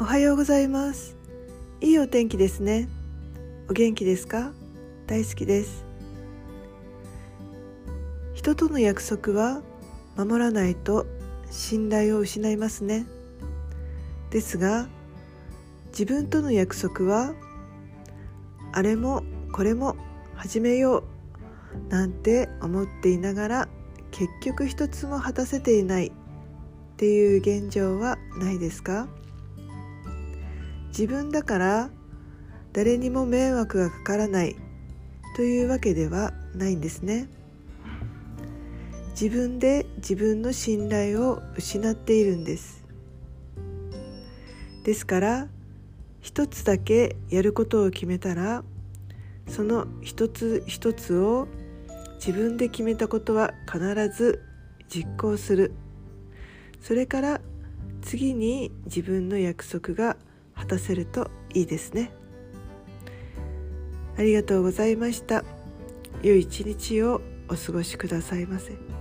おはようございます。いいお天気ですね。お元気ですか？大好きです。人との約束は守らないと信頼を失いますね。ですが自分との約束はあれもこれも始めようなんて思っていながら結局一つも果たせていないっていう現状はないですか？自分だから誰にも迷惑がかからないというわけではないんですね。自分で自分の信頼を失っているんです。ですから一つだけやることを決めたらその一つ一つを自分で決めたことは必ず実行する。それから次に自分の約束が果たせるといいですねありがとうございました良い一日をお過ごしくださいませ。